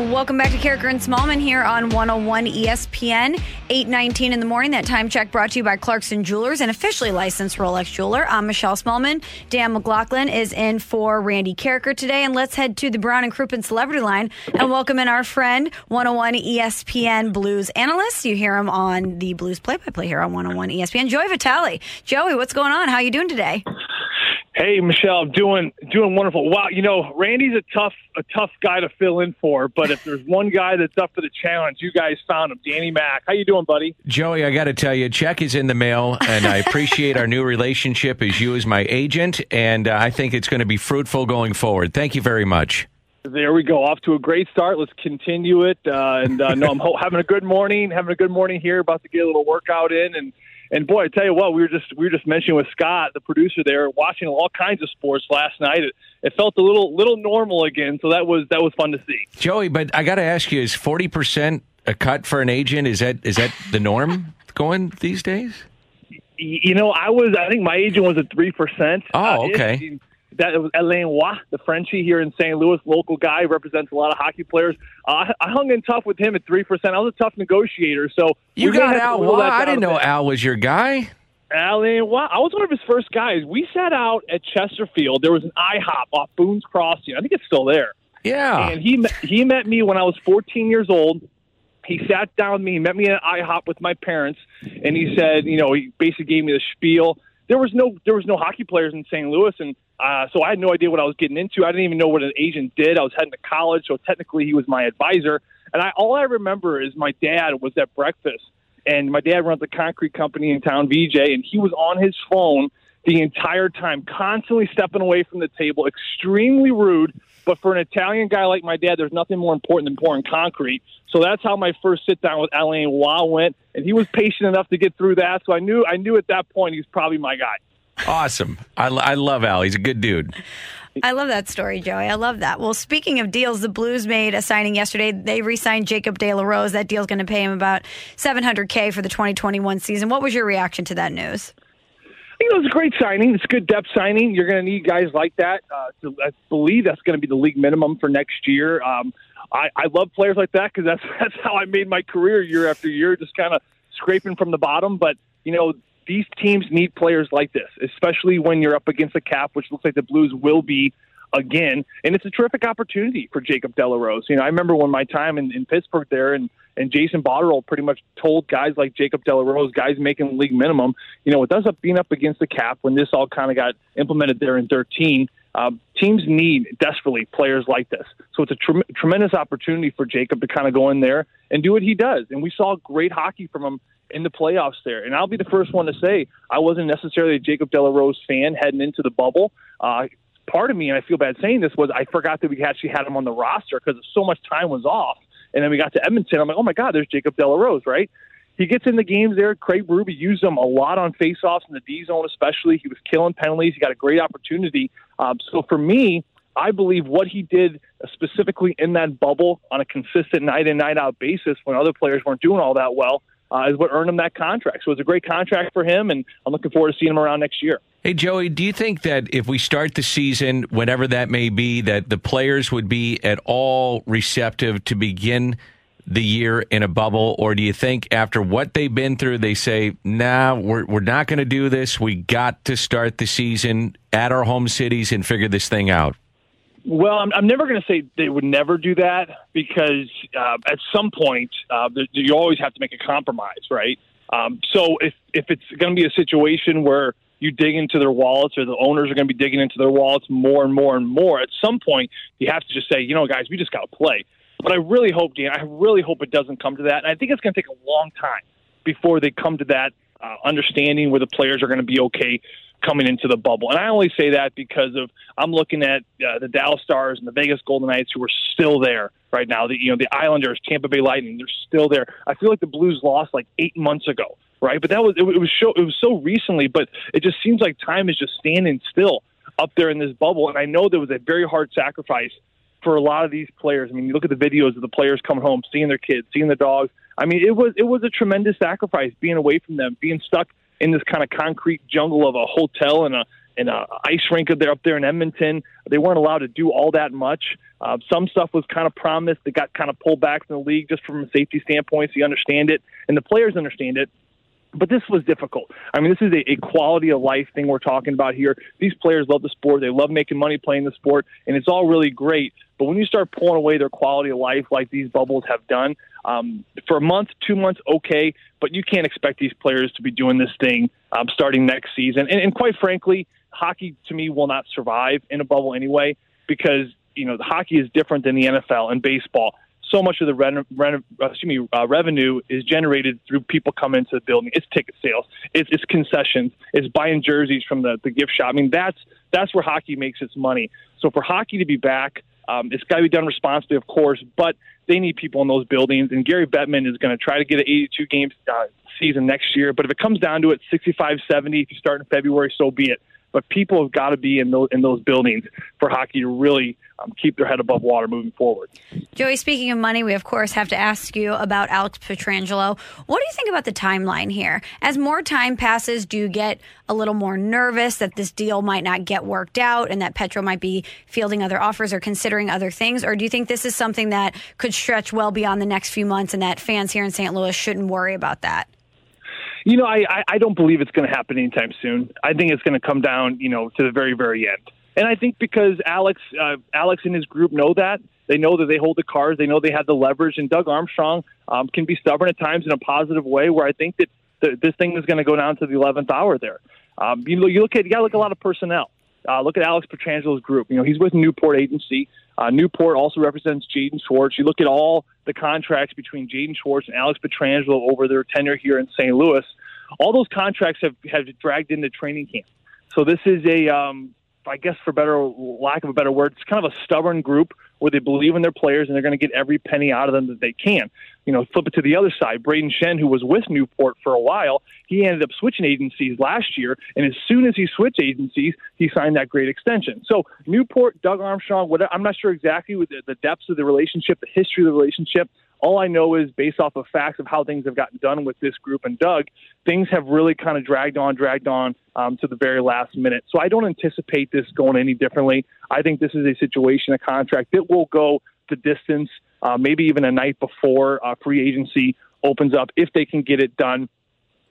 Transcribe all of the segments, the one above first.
Welcome back to Karraker and Smallman here on 101 ESPN, 819 in the morning. That time check brought to you by Clarkson Jewelers, an officially licensed Rolex jeweler. I'm Michelle Smallman. Dan McLaughlin is in for Randy Karraker today. And let's head to the Brown and Crouppen Celebrity Line and welcome in our friend, 101 ESPN Blues analyst. You hear him on the Blues play-by-play here on 101 ESPN. Joey Vitale. Joey, what's going on? How you doing today? Hey, Michelle, doing doing wonderful. Wow, you know, Randy's a tough a tough guy to fill in for, but if there's one guy that's up for the challenge, you guys found him, Danny Mac. How you doing, buddy? Joey, I got to tell you, check is in the mail, and I appreciate our new relationship as you as my agent, and uh, I think it's going to be fruitful going forward. Thank you very much. There we go, off to a great start. Let's continue it. Uh, and uh, no, I'm ho- having a good morning, having a good morning here. About to get a little workout in, and and boy, I tell you what, we were just we were just mentioning with Scott, the producer there, watching all kinds of sports last night. It, it felt a little little normal again, so that was that was fun to see. Joey, but I got to ask you: Is forty percent a cut for an agent? Is that is that the norm going these days? You know, I was I think my agent was at three percent. Oh, okay. Uh, that was Alain Roy, the Frenchie here in St. Louis, local guy, represents a lot of hockey players. Uh, I hung in tough with him at three percent. I was a tough negotiator, so you got Al Roy. I didn't know Al was your guy. Alain Roy, I was one of his first guys. We sat out at Chesterfield. There was an IHOP off Boone's Crossing. I think it's still there. Yeah, and he he met me when I was 14 years old. He sat down with me, he met me at IHOP with my parents, and he said, you know, he basically gave me the spiel. There was no there was no hockey players in St. Louis, and uh, so I had no idea what I was getting into. I didn't even know what an agent did. I was heading to college, so technically he was my advisor. And I, all I remember is my dad was at breakfast, and my dad runs a concrete company in town, VJ, and he was on his phone the entire time, constantly stepping away from the table, extremely rude. But for an Italian guy like my dad, there's nothing more important than pouring concrete. So that's how my first sit down with Alain Roy went, and he was patient enough to get through that. So I knew I knew at that point he's probably my guy. Awesome. I, I love Al. He's a good dude. I love that story, Joey. I love that. Well, speaking of deals, the Blues made a signing yesterday. They re-signed Jacob De La Rose. That deal's going to pay him about 700k for the 2021 season. What was your reaction to that news? Think it was a great signing. It's a good depth signing. You're going to need guys like that. Uh, to, I believe that's going to be the league minimum for next year. Um, I, I love players like that because that's that's how I made my career year after year, just kind of scraping from the bottom. But you know, these teams need players like this, especially when you're up against a cap, which looks like the Blues will be again. And it's a terrific opportunity for Jacob De La Rose. You know, I remember when my time in, in Pittsburgh there and and Jason Botterill pretty much told guys like Jacob De La Rose, guys making league minimum, you know, it does up being up against the cap when this all kind of got implemented there in 13. Um, teams need desperately players like this. So it's a tre- tremendous opportunity for Jacob to kind of go in there and do what he does. And we saw great hockey from him in the playoffs there. And I'll be the first one to say I wasn't necessarily a Jacob De La Rose fan heading into the bubble. Uh, part of me, and I feel bad saying this, was I forgot that we actually had him on the roster because so much time was off. And then we got to Edmonton. I'm like, oh my God, there's Jacob De Rose, right? He gets in the games there. Craig Berube used him a lot on faceoffs in the D zone, especially. He was killing penalties. He got a great opportunity. Um, so for me, I believe what he did specifically in that bubble on a consistent night in, night out basis when other players weren't doing all that well uh, is what earned him that contract. So it's a great contract for him, and I'm looking forward to seeing him around next year. Hey, Joey, do you think that if we start the season, whenever that may be, that the players would be at all receptive to begin the year in a bubble? Or do you think after what they've been through, they say, nah, we're, we're not going to do this. We got to start the season at our home cities and figure this thing out? Well, I'm, I'm never going to say they would never do that because uh, at some point uh, you always have to make a compromise, right? Um, so if if it's going to be a situation where you dig into their wallets or the owners are going to be digging into their wallets more and more and more, at some point you have to just say, you know, guys, we just got to play. But I really hope, Dan, I really hope it doesn't come to that. And I think it's going to take a long time before they come to that uh, understanding where the players are going to be okay coming into the bubble. And I only say that because of I'm looking at uh, the Dallas Stars and the Vegas Golden Knights who are still there right now. The you know the Islanders, Tampa Bay Lightning, they're still there. I feel like the Blues lost like eight months ago, right? But that was it, it was so it was so recently, but it just seems like time is just standing still up there in this bubble. And I know there was a very hard sacrifice for a lot of these players. I mean, you look at the videos of the players coming home, seeing their kids, seeing the dogs. I mean, it was it was a tremendous sacrifice being away from them, being stuck in this kind of concrete jungle of a hotel and a and a ice rink up there up there in Edmonton. They weren't allowed to do all that much. Uh, some stuff was kind of promised that got kind of pulled back from the league just from a safety standpoint. So you understand it, and the players understand it. But this was difficult. I mean, this is a, a quality of life thing we're talking about here. These players love the sport. They love making money playing the sport, and it's all really great. But when you start pulling away their quality of life like these bubbles have done, um, for a month, two months, okay, but you can't expect these players to be doing this thing um, starting next season. And, and quite frankly, hockey to me will not survive in a bubble anyway because you know the hockey is different than the NFL and baseball so much of the re- re- excuse me, uh, revenue is generated through people coming into the building. It's ticket sales, it's, it's concessions, it's buying jerseys from the, the gift shop. I mean, that's that's where hockey makes its money. So for hockey to be back, um, it's got to be done responsibly, of course, but they need people in those buildings. And Gary Bettman is going to try to get an 82 game uh, season next year. But if it comes down to it, 65 70, if you start in February, so be it but people have got to be in those in those buildings for hockey to really um, keep their head above water moving forward. Joey, speaking of money, we of course have to ask you about Alex Pietrangelo. What do you think about the timeline here? As more time passes, do you get a little more nervous that this deal might not get worked out and that Petro might be fielding other offers or considering other things, or do you think this is something that could stretch well beyond the next few months and that fans here in St. Louis shouldn't worry about that? You know, I, I don't believe it's going to happen anytime soon. I think it's going to come down, you know, to the very, very end. And I think because Alex, uh, Alex and his group know that they know that they hold the cards, they know they have the leverage, and Doug Armstrong um, can be stubborn at times in a positive way. Where I think that the, this thing is going to go down to the eleventh hour. There, um, you you look at you got to look a lot of personnel. Uh, look at Alex Pietrangelo's group. You know, he's with Newport Agency. Uh, Newport also represents Jaden Schwartz. You look at all the contracts between Jaden Schwartz and Alex Pietrangelo over their tenure here in St. Louis all those contracts have have dragged into training camp. So this is a, um, I guess, for better lack of a better word, it's kind of a stubborn group where they believe in their players and they're going to get every penny out of them that they can. You know, flip it to the other side. Brayden Schenn, who was with Newport for a while, he ended up switching agencies last year, and as soon as he switched agencies, he signed that great extension. So Newport, Doug Armstrong, I'm not sure exactly the, the depths of the relationship, the history of the relationship. All I know is based off of facts of how things have gotten done with this group and Doug, things have really kind of dragged on, dragged on um, to the very last minute. So I don't anticipate this going any differently. I think this is a situation, a contract that will go the distance, uh, maybe even a night before uh, free agency opens up if they can get it done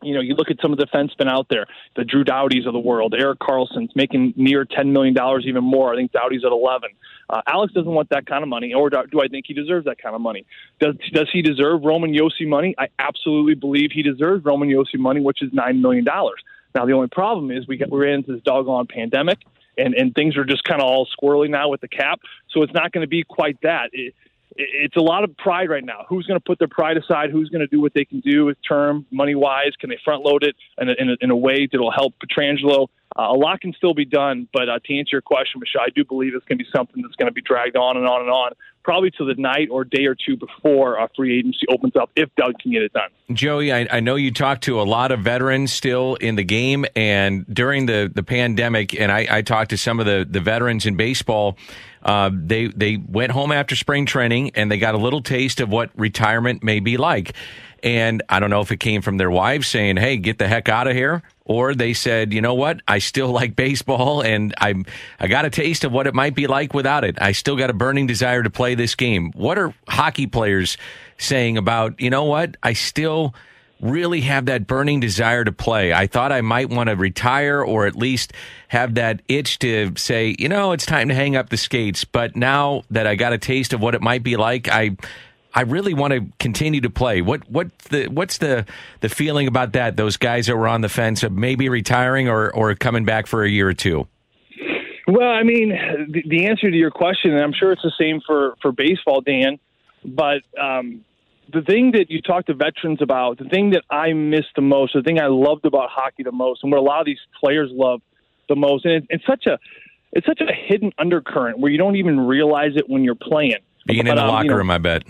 you know, you look at some of the defensemen out there, the Drew Doughtys of the world, Erik Karlsson's making near $10 million, even more. I think Doughty's at 11. Uh, Alex doesn't want that kind of money, or do, I think he deserves that kind of money? Does, does he deserve Roman Josi money? I absolutely believe he deserves Roman Josi money, which is $9 million. Now, the only problem is we get, we're into this doggone pandemic, and, and things are just kind of all squirrely now with the cap, so it's not going to be quite that. It, it's a lot of pride right now. Who's going to put their pride aside? Who's going to do what they can do with term, money wise? Can they front load it in a, in a, in a way that'll help Pietrangelo? Uh, a lot can still be done, but uh, to answer your question, Michelle, I do believe it's going to be something that's going to be dragged on and on and on, probably to the night or day or two before uh, free agency opens up, if Doug can get it done. Joey, I, I know you talked to a lot of veterans still in the game, and during the, the pandemic, and I, I talked to some of the, the veterans in baseball. Uh, they they went home after spring training and they got a little taste of what retirement may be like. And I don't know if it came from their wives saying, "Hey, get the heck out of here," or they said, "You know what? I still like baseball, and I I got a taste of what it might be like without it. I still got a burning desire to play this game." What are hockey players saying about? You know what? I still really have that burning desire to play. I thought I might want to retire or at least have that itch to say, you know, it's time to hang up the skates. But now that I got a taste of what it might be like, I I really want to continue to play. What what the what's the the feeling about that? Those guys that were on the fence of maybe retiring or or coming back for a year or two. Well, I mean, the, the answer to your question, and I'm sure it's the same for for baseball, Dan. But um, the thing that you talk to veterans about, the thing that I miss the most, the thing I loved about hockey the most, and what a lot of these players love the most, and it, it's such a it's such a hidden undercurrent where you don't even realize it when you're playing. Being but, in the um, locker you know, room, I bet.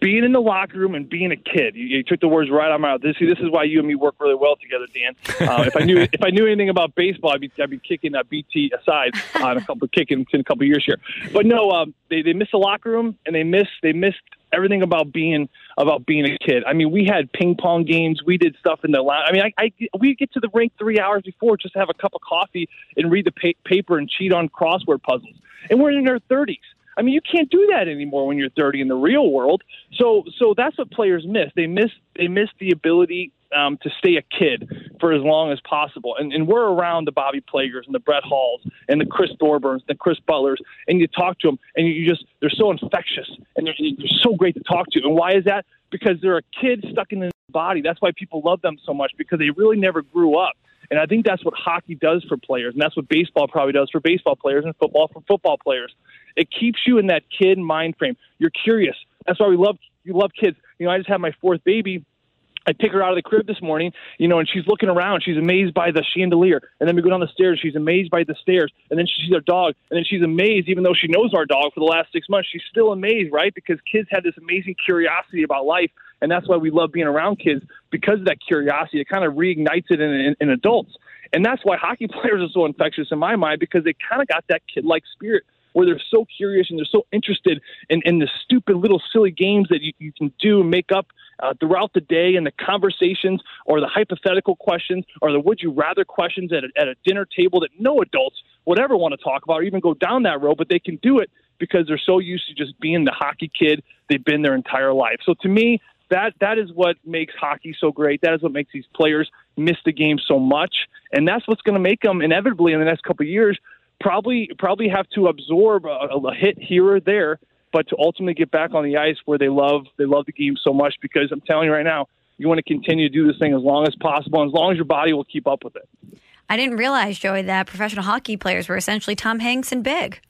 Being in the locker room and being a kid. You, you took the words right out of my mouth. This, this is why you and me work really well together, Dan. Uh, if I knew if I knew anything about baseball, I'd be I'd be kicking uh, BT aside on a couple kicking in a couple years here. But no, um, they they miss the locker room and they miss they missed everything about being about being a kid. I mean, we had ping pong games. We did stuff in the lounge. I mean, I, I we get to the rink three hours before just to have a cup of coffee and read the pa- paper and cheat on crossword puzzles. And we're in our thirties. I mean, you can't do that anymore when you're 30 in the real world. So, so that's what players miss. They miss they miss the ability um, to stay a kid for as long as possible. And, and we're around the Bobby Plagers and the Brett Hulls and the Chris Thorburns, the Chris Butlers, and you talk to them, and you just they're so infectious and they're, they're so great to talk to. And why is that? Because they're a kid stuck in the body. That's why people love them so much because they really never grew up. And I think that's what hockey does for players, and that's what baseball probably does for baseball players and football for football players. It keeps you in that kid mind frame. You're curious. That's why we love you love kids. You know, I just had my fourth baby. I pick her out of the crib this morning, you know, and she's looking around. She's amazed by the chandelier. And then we go down the stairs. She's amazed by the stairs. And then she sees our dog. And then she's amazed, even though she knows our dog for the last six months. She's still amazed, right? Because kids have this amazing curiosity about life. And that's why we love being around kids because of that curiosity. It kind of reignites it in, in, in adults. And that's why hockey players are so infectious in my mind because they kind of got that kid like spirit where they're so curious and they're so interested in, in the stupid little silly games that you, you can do and make up uh, throughout the day and the conversations or the hypothetical questions or the would you rather questions at a, at a dinner table that no adults would ever want to talk about or even go down that road, but they can do it because they're so used to just being the hockey kid they've been their entire life. So to me, that that is what makes hockey so great. That is what makes these players miss the game so much, and that's what's going to make them inevitably in the next couple of years probably probably have to absorb a, a hit here or there, but to ultimately get back on the ice where they love they love the game so much. Because I'm telling you right now, you want to continue to do this thing as long as possible, and as long as your body will keep up with it. I didn't realize, Joey, that professional hockey players were essentially Tom Hanks and Big.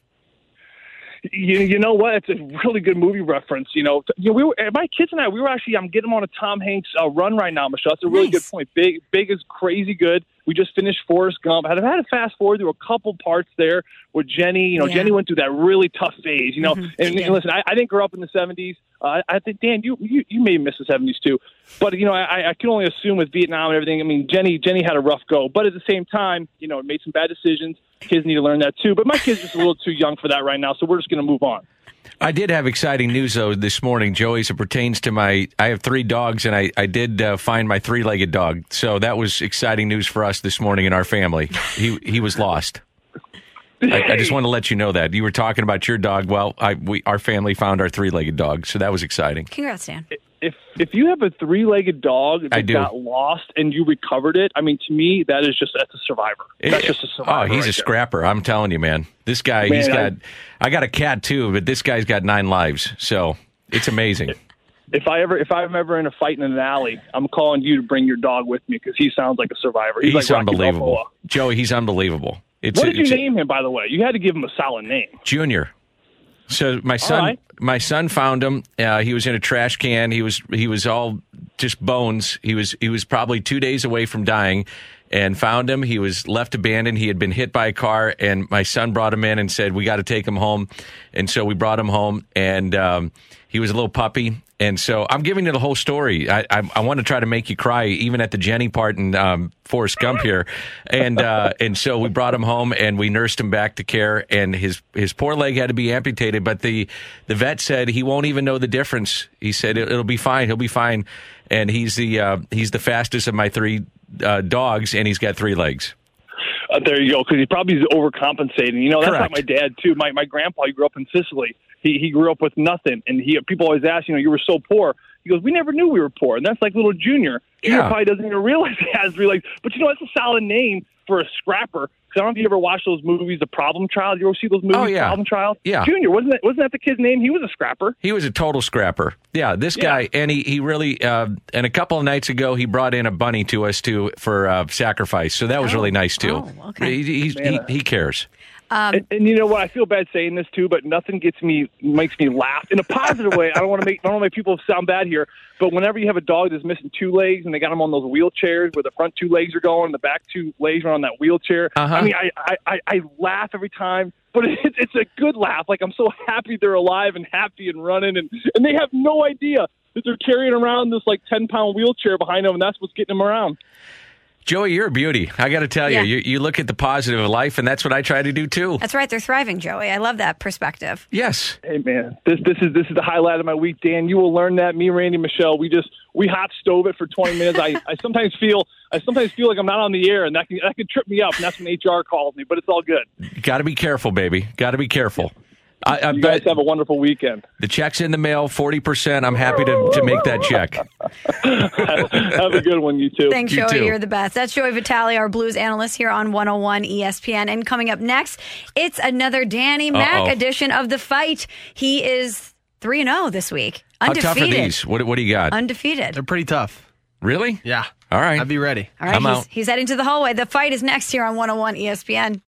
You, you know what? It's a really good movie reference. You know, you know, we were my kids and I. We were actually. I'm getting them on a Tom Hanks uh, run right now, Michelle. It's a really nice. good point. Big, big is crazy good. We just finished Forrest Gump. I've had to fast forward through a couple parts there where Jenny, you know, yeah. Jenny went through that really tough phase. You know, mm-hmm. and, and, listen, I, I didn't grow up in the '70s. Uh, I think Dan, you, you you may miss the '70s too, but you know, I, I can only assume with Vietnam and everything. I mean, Jenny Jenny had a rough go, but at the same time, you know, made some bad decisions. Kids need to learn that too. But my kid's just a little too young for that right now, so we're just going to move on. I did have exciting news though this morning, Joey, as it pertains to my. I have three dogs, and I I did uh, find my three legged dog. So that was exciting news for us this morning in our family. He he was lost. I, I, just want to let you know that you were talking about your dog. Well, I we our family found our three legged dog, so that was exciting. Congrats, Dan if if you have a three legged dog that got lost and you recovered it, I mean, to me, that is just that's a survivor. That's just a survivor. Oh, he's right a there. scrapper. I'm telling you, man. This guy, man, he's got. I, I, got a cat too, but this guy's got nine lives. So it's amazing. If I ever, if I'm ever in a fight in an alley, I'm calling you to bring your dog with me because he sounds like a survivor. He's, he's like unbelievable, Joey. He's unbelievable. It's, what did you name him, by the way? You had to give him a solid name. Junior. So my son, right. my son found him. Uh, he was in a trash can. He was he was all just bones. He was he was probably two days away from dying, and found him. He was left abandoned. He had been hit by a car, and my son brought him in and said, "We got to take him home." And so we brought him home, and um, he was a little puppy. And so I'm giving you the whole story. I, I, I want to try to make you cry, even at the Jenny part in um, Forrest Gump here. And uh, and so we brought him home and we nursed him back to care. And his his poor leg had to be amputated, but the the vet said he won't even know the difference. He said it, will be fine. He'll be fine. And he's the uh, he's the fastest of my three uh, dogs, and he's got three legs. Uh, there you go, because he probably is overcompensating. You know, that's Correct. like my dad too. My my grandpa, he grew up in Sicily. He he grew up with nothing, and he people always ask, you know, you were so poor. He goes, we never knew we were poor, and that's like little Junior. Junior yeah. probably doesn't even realize he has three legs. But you know, that's a solid name for a scrapper Because I don't know if you ever watched those movies, The Problem Child. You ever see those movies, oh, yeah. Problem Child? Yeah. Junior, wasn't that wasn't that the kid's name? He was a scrapper. He was a total scrapper. Yeah, this guy, yeah. and he, he really, uh, and a couple of nights ago, he brought in a bunny to us too for uh, sacrifice. So that was oh. really nice too. Oh, okay. He, he, he cares. Um, and, and, you know what? I feel bad saying this too, but nothing gets me makes me laugh in a positive way. I don't want to make I don't want to make people sound bad here, but whenever you have a dog that's missing two legs and they got them on those wheelchairs where the front two legs are going, and the back two legs are on that wheelchair. Uh-huh. I mean, I, I I laugh every time but it, it's a good laugh. Like I'm so happy they're alive and happy and running, and and they have no idea that they're carrying around this like ten pound wheelchair behind them, and that's what's getting them around. Joey, you're a beauty. I got to tell Yeah. you, you, you look at the positive of life, and that's what I try to do too. That's right. They're thriving, Joey. I love that perspective. Yes. Hey man, this this is this is the highlight of my week, Dan. You will learn that. Me, Randy, Michelle, we just we hot stove it for 20 minutes. I, I sometimes feel I sometimes feel like I'm not on the air, and that can that can trip me up, and that's when HR calls me. But it's all good. Got to be careful, baby. Got to be careful. I, I You guys bet have a wonderful weekend. the check's in the mail, 40%. I'm happy to, to make that check. have a good one, you two. Thanks, You Joey. too. You're the best. That's Joey Vitale, our blues analyst here on 101 ESPN. And coming up next, it's another Danny Mac Uh-oh. edition of the fight. He is 3 0 this week. How tough are these? What, what do you got? Undefeated. They're pretty tough. really? Yeah. All right. I'd be ready. All right, I'm he's, out. he's heading to the hallway. The fight is next here on 101 ESPN.